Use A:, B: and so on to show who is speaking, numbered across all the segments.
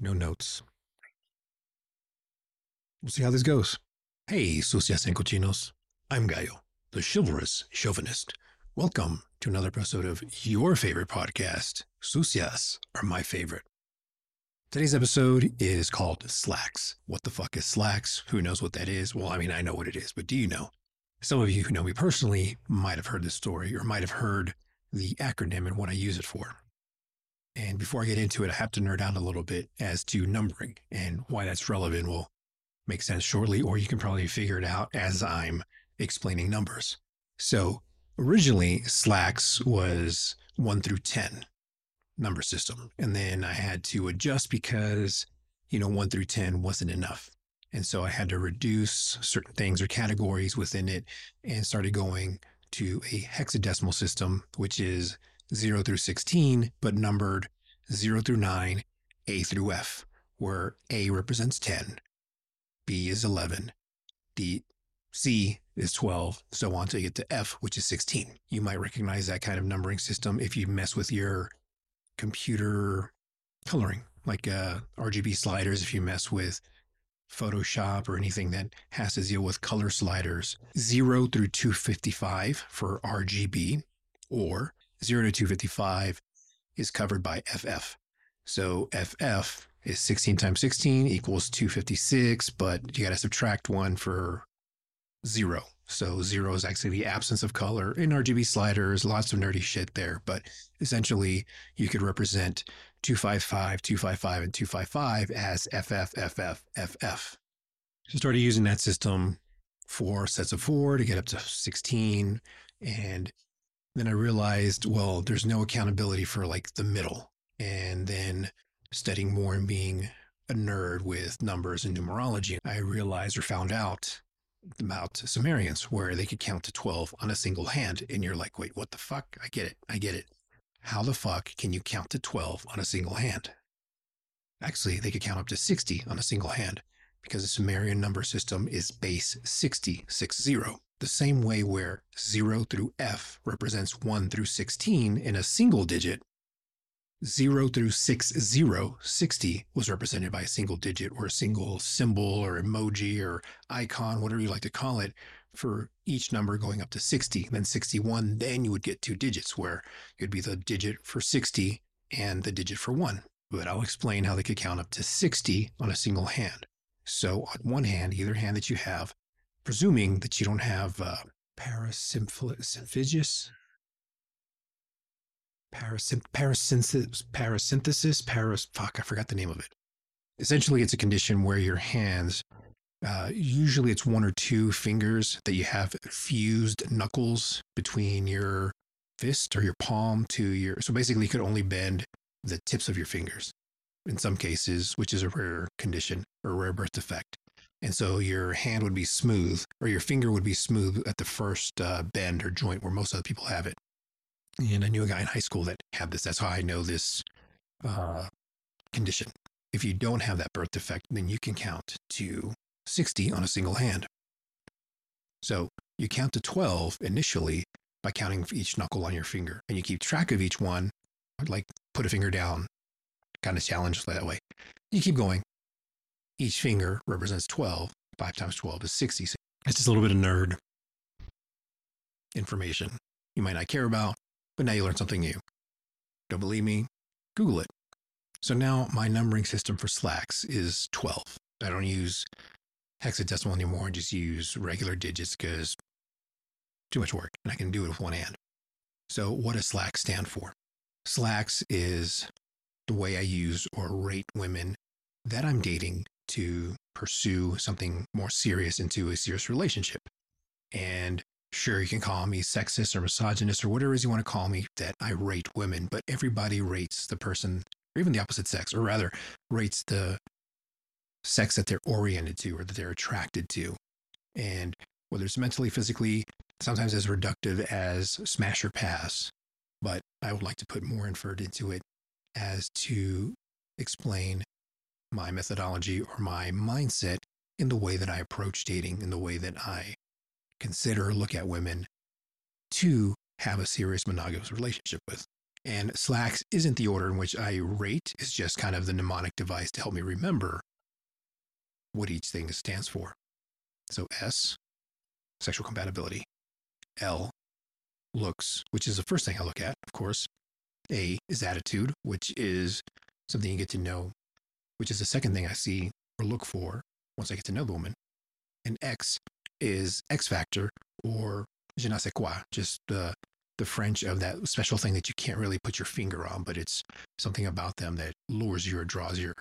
A: no notes. We'll see how this goes. Hey, sucias and cochinos. I'm Gallo, the chivalrous chauvinist. Welcome to another episode of your favorite podcast. Sucias are my favorite. Today's episode is called Slacks. What the fuck is Slacks? Who knows what that is? Well, I mean, I know what it is, but do you know? Some of you who know me personally might have heard this story or might have heard the acronym and what I use it for. And before I get into it, I have to nerd out a little bit as to numbering and why that's relevant will make sense shortly, or you can probably figure it out as I'm explaining numbers. So originally, Slacks was one through 10 number system. And then I had to adjust because, you know, one through 10 wasn't enough. And so I had to reduce certain things or categories within it and started going to a hexadecimal system, which is 0 through 16, but numbered 0 through 9, A through F, where A represents 10, B is 11, D, C is 12, so on to get to F, which is 16. You might recognize that kind of numbering system if you mess with your computer coloring, like uh, RGB sliders, if you mess with Photoshop or anything that has to deal with color sliders, 0 through 255 for RGB, or 0 to 255 is covered by FF. So FF is 16 times 16 equals 256, but you got to subtract one for zero. So zero is actually the absence of color in RGB sliders, lots of nerdy shit there. But essentially, you could represent 255, 255, and 255 as FF, FF, FF. So started using that system for sets of four to get up to 16. And then I realized, well, there's no accountability for like the middle. And then studying more and being a nerd with numbers and numerology, I realized or found out about Sumerians where they could count to 12 on a single hand. And you're like, wait, what the fuck? I get it. I get it. How the fuck can you count to 12 on a single hand? Actually, they could count up to 60 on a single hand because the Sumerian number system is base 60, 60 the same way where 0 through F represents 1 through 16 in a single digit, 0 through 60, 60 was represented by a single digit or a single symbol or emoji or icon, whatever you like to call it, for each number going up to 60. Then 61, then you would get two digits where it would be the digit for 60 and the digit for 1. But I'll explain how they could count up to 60 on a single hand. So on one hand, either hand that you have, presuming that you don't have uh, parasymphagus, parasynth- parasynthesis, parasynthesis, paras, fuck, I forgot the name of it. Essentially, it's a condition where your hands, uh, usually it's one or two fingers that you have fused knuckles between your fist or your palm to your, so basically you could only bend the tips of your fingers in some cases, which is a rare condition or rare birth defect. And so your hand would be smooth, or your finger would be smooth at the first uh, bend or joint where most other people have it. And I knew a guy in high school that had this. That's how I know this uh, condition. If you don't have that birth defect, then you can count to 60 on a single hand. So you count to 12 initially by counting each knuckle on your finger, and you keep track of each one, like put a finger down, kind of challenge that way. You keep going. Each finger represents 12. 5 times 12 is 60. It's just a little bit of nerd information you might not care about, but now you learn something new. Don't believe me? Google it. So now my numbering system for slacks is 12. I don't use hexadecimal anymore. I just use regular digits because too much work and I can do it with one hand. So what does slacks stand for? Slacks is the way I use or rate women that I'm dating to pursue something more serious into a serious relationship. And sure, you can call me sexist or misogynist or whatever it is you want to call me, that I rate women, but everybody rates the person, or even the opposite sex, or rather, rates the sex that they're oriented to or that they're attracted to. And whether it's mentally, physically, sometimes as reductive as smash or pass. But I would like to put more effort into it as to explain my methodology or my mindset in the way that I approach dating, in the way that I consider, look at women to have a serious monogamous relationship with. And slacks isn't the order in which I rate, it's just kind of the mnemonic device to help me remember what each thing stands for. So S, sexual compatibility. L, looks, which is the first thing I look at, of course. A is attitude, which is something you get to know, which is the second thing I see or look for once I get to know the woman. And X is X factor or je ne sais quoi, just the the French of that special thing that you can't really put your finger on, but it's something about them that lures you or draws you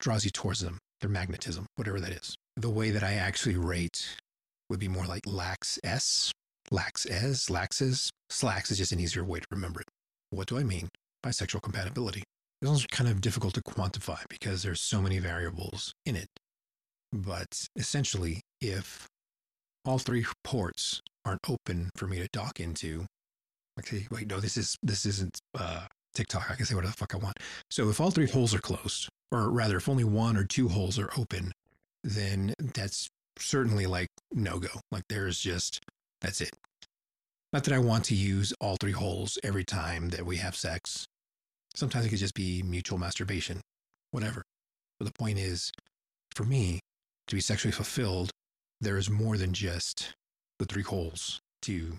A: draws you towards them, their magnetism, whatever that is. The way that I actually rate would be more like lax S, lax S, laxes. Slacks is just an easier way to remember it. What do I mean by sexual compatibility? This one's kind of difficult to quantify because there's so many variables in it. But essentially, if all three ports aren't open for me to dock into, like, okay, wait, no, this is this isn't uh, TikTok. I can say whatever the fuck I want. So if all three holes are closed, or rather, if only one or two holes are open, then that's certainly like no go. Like there's just that's it. Not that I want to use all three holes every time that we have sex. Sometimes it could just be mutual masturbation, whatever. But the point is, for me, to be sexually fulfilled, there is more than just the three holes to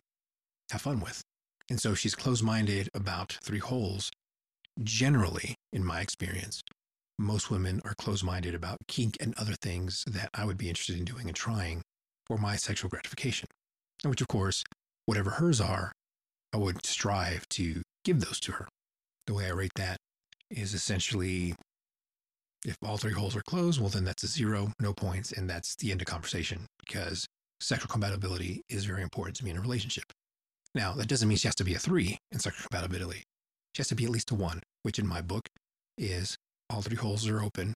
A: have fun with. And so she's closed minded about three holes. Generally, in my experience, most women are closed minded about kink and other things that I would be interested in doing and trying for my sexual gratification. Which, of course, whatever hers are, I would strive to give those to her. The way I rate that is essentially if all three holes are closed, well, then that's a zero, no points, and that's the end of conversation because sexual compatibility is very important to me in a relationship. Now, that doesn't mean she has to be a three in sexual compatibility. She has to be at least a one, which in my book is all three holes are open.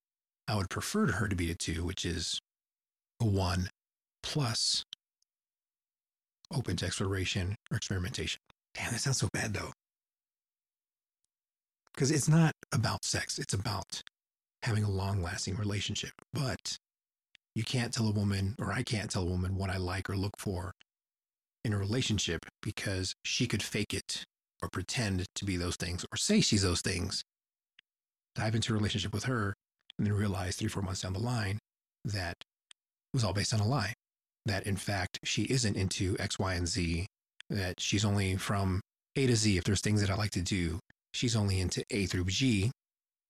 A: I would prefer her to be a two, which is a one plus open to exploration or experimentation. Damn, that sounds so bad though. Because it's not about sex, it's about having a long lasting relationship. But you can't tell a woman, or I can't tell a woman what I like or look for in a relationship because she could fake it or pretend to be those things or say she's those things. Dive into a relationship with her and then realize three, four months down the line that it was all based on a lie. That in fact, she isn't into X, Y, and Z, that she's only from A to Z. If there's things that I like to do, she's only into A through G,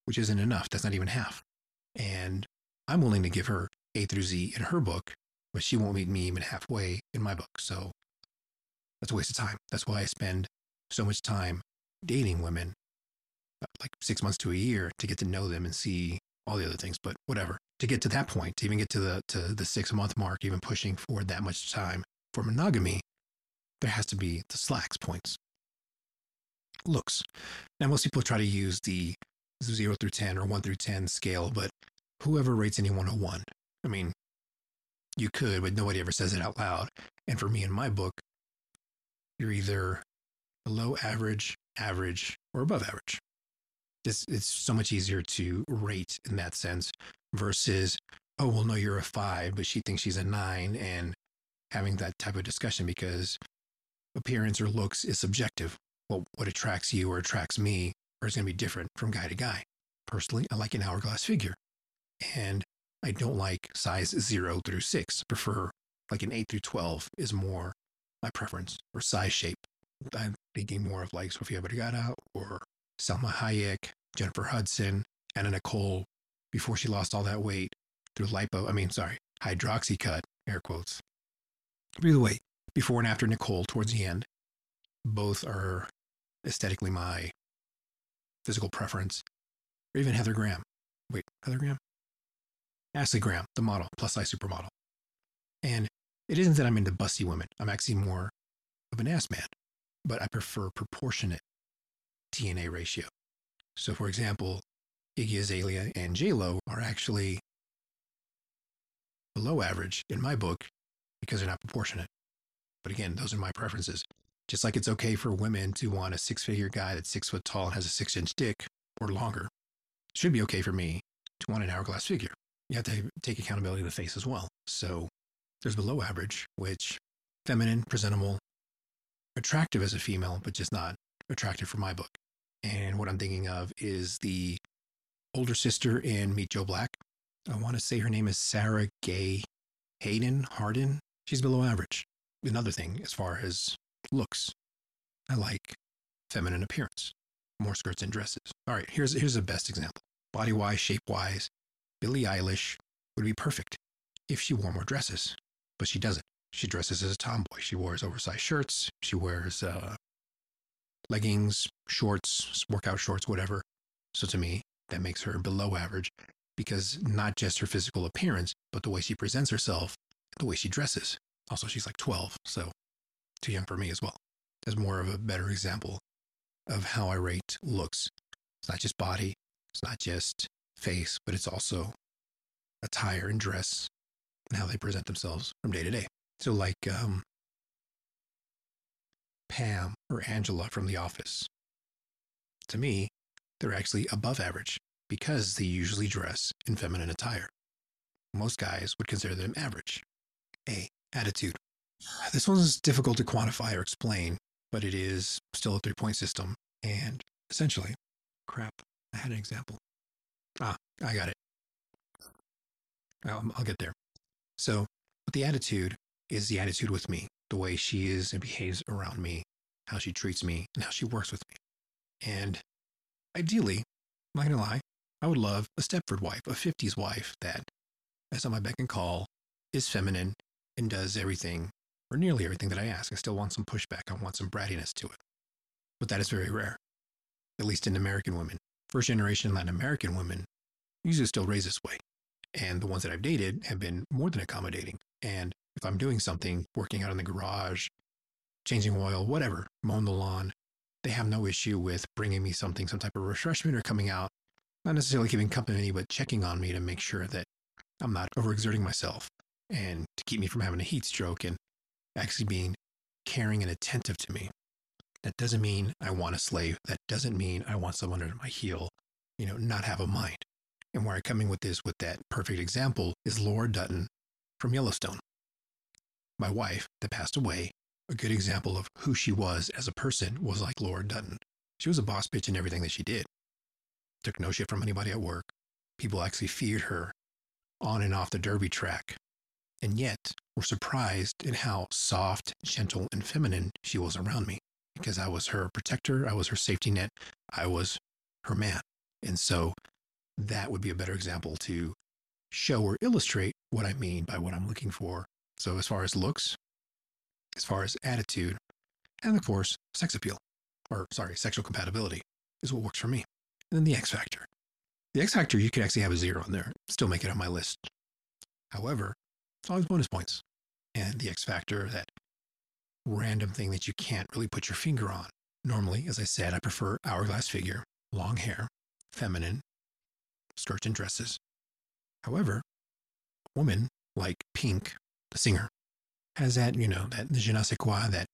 A: which isn't enough. That's not even half. And I'm willing to give her A through Z in her book, but she won't meet me even halfway in my book. So that's a waste of time. That's why I spend so much time dating women, like six months to a year, to get to know them and see all the other things. But whatever. To get to that point, to even get to the to the six month mark, even pushing for that much time for monogamy, there has to be the slacks points. Looks. Now most people try to use the zero through ten or one through ten scale, but whoever rates anyone a one. I mean, you could, but nobody ever says it out loud. And for me in my book, you're either below average, average, or above average. It's, it's so much easier to rate in that sense versus, oh, well, no, you're a five, but she thinks she's a nine, and having that type of discussion because appearance or looks is subjective. Well, what attracts you or attracts me or is going to be different from guy to guy. Personally, I like an hourglass figure, and I don't like size zero through six. prefer like an eight through 12 is more my preference or size shape. I'm thinking more of like Sofia Vergara or Salma Hayek, Jennifer Hudson, Anna Nicole before she lost all that weight through lipo. I mean, sorry, Hydroxycut, air quotes. By the way, before and after Nicole towards the end, both are aesthetically my physical preference. Or even Heather Graham. Wait, Heather Graham? Ashley Graham, the model, plus size supermodel. And it isn't that I'm into busty women. I'm actually more of an ass man, but I prefer proportionate DNA ratio. So, for example, Iggy Azalea and J-Lo are actually below average in my book because they're not proportionate. But again, those are my preferences. Just like it's okay for women to want a six figure guy that's six foot tall and has a six inch dick or longer, it should be okay for me to want an hourglass figure. You have to take accountability of the face as well. So there's below average, which feminine, presentable, attractive as a female, but just not attractive for my book. And what I'm thinking of is the older sister in Meet Joe Black. I want to say her name is Sarah Gay Hayden Harden. She's below average. Another thing, as far as looks, I like feminine appearance, more skirts and dresses. All right, here's here's the best example. Body wise, shape wise, Billie Eilish would be perfect if she wore more dresses, but she doesn't. She dresses as a tomboy. She wears oversized shirts. She wears uh, leggings, shorts, workout shorts, whatever. So to me, that makes her below average because not just her physical appearance, but the way she presents herself, the way she dresses. Also, she's like 12, so too young for me as well. As more of a better example of how I rate looks. It's not just body, it's not just face, but it's also attire and dress and how they present themselves from day to day. So, like um, Pam or Angela from The Office. To me, they're actually above average because they usually dress in feminine attire. Most guys would consider them average. A. Attitude. This one's difficult to quantify or explain, but it is still a three point system. And essentially, crap, I had an example. Ah, I got it. I'll, I'll get there. So, with the attitude is the attitude with me, the way she is and behaves around me, how she treats me, and how she works with me. And ideally, I'm not gonna lie, I would love a Stepford wife, a 50s wife that, is on my beck and call, is feminine, and does everything, or nearly everything that I ask. I still want some pushback. I want some brattiness to it. But that is very rare, at least in American women. First generation Latin American women usually still raised this way. And the ones that I've dated have been more than accommodating. And if I'm doing something, working out in the garage, changing oil, whatever, mowing the lawn, they have no issue with bringing me something, some type of refreshment or coming out, not necessarily giving company, but checking on me to make sure that I'm not overexerting myself and to keep me from having a heat stroke and actually being caring and attentive to me. That doesn't mean I want a slave. That doesn't mean I want someone under my heel, you know, not have a mind. And where I'm coming with this, with that perfect example, is Laura Dutton from Yellowstone. My wife that passed away, a good example of who she was as a person was like Laura Dutton. She was a boss bitch in everything that she did. Took no shit from anybody at work. People actually feared her on and off the derby track. And yet were surprised in how soft, gentle, and feminine she was around me because I was her protector, I was her safety net, I was her man. And so that would be a better example to show or illustrate what I mean by what I'm looking for. So, as far as looks, as far as attitude, and of course, sex appeal, or sorry, sexual compatibility is what works for me. And then the X factor. The X factor, you could actually have a zero in there, still make it on my list. However, it's always bonus points. And the X factor, that random thing that you can't really put your finger on. Normally, as I said, I prefer hourglass figure, long hair, feminine, skirts and dresses. However, a woman like Pink, the singer, has that, you know, that je ne sais quoi, that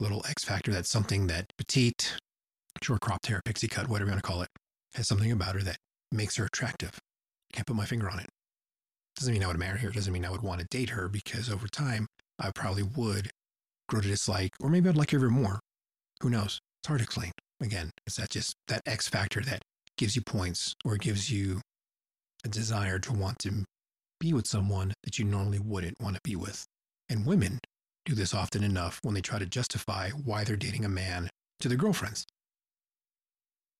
A: little X factor, that something that petite, short cropped hair, pixie cut, whatever you want to call it, has something about her that makes her attractive. Can't put my finger on it. Doesn't mean I would marry her. Doesn't mean I would want to date her because over time I probably would grow to dislike, or maybe I'd like her even more. Who knows? It's hard to explain. Again, it's that just that X factor that gives you points or gives you a desire to want to be with someone that you normally wouldn't want to be with. And women do this often enough when they try to justify why they're dating a man to their girlfriends.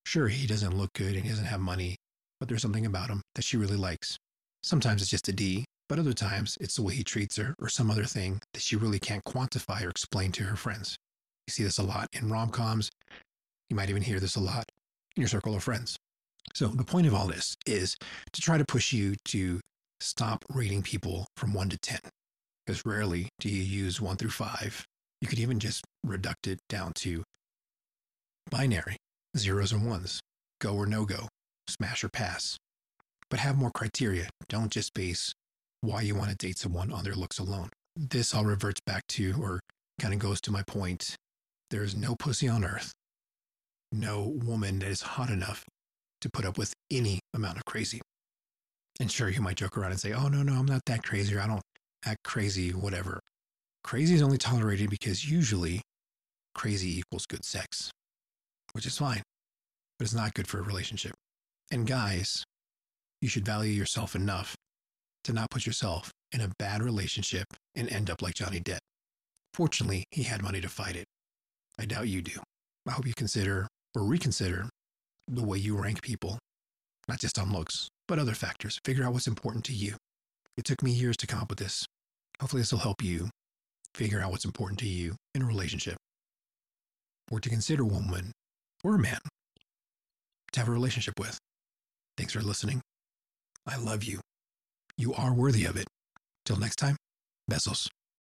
A: Sure, he doesn't look good and he doesn't have money, but there's something about him that she really likes. Sometimes it's just a D, but other times it's the way he treats her or some other thing that she really can't quantify or explain to her friends. You see this a lot in rom coms. You might even hear this a lot in your circle of friends. So, the point of all this is to try to push you to stop rating people from one to 10, because rarely do you use one through five. You could even just reduct it down to binary zeros and ones, go or no go, smash or pass. But have more criteria. Don't just base why you want to date someone on their looks alone. This all reverts back to, or kind of goes to my point there is no pussy on earth, no woman that is hot enough to put up with any amount of crazy. And sure, you might joke around and say, oh, no, no, I'm not that crazy, or I don't act crazy, whatever. Crazy is only tolerated because usually crazy equals good sex. which is fine, but it's not good for a relationship. And guys, you should value yourself enough to not put yourself in a bad relationship and end up like Johnny Depp. Fortunately, he had money to fight it. I doubt you do. I hope you consider or reconsider the way you rank people, not just on looks, but other factors. Figure out what's important to you. It took me years to come up with this. Hopefully, this will help you figure out what's important to you in a relationship or to consider a woman or a man to have a relationship with. Thanks for listening. I love you. You are worthy of it. Till next time, besos.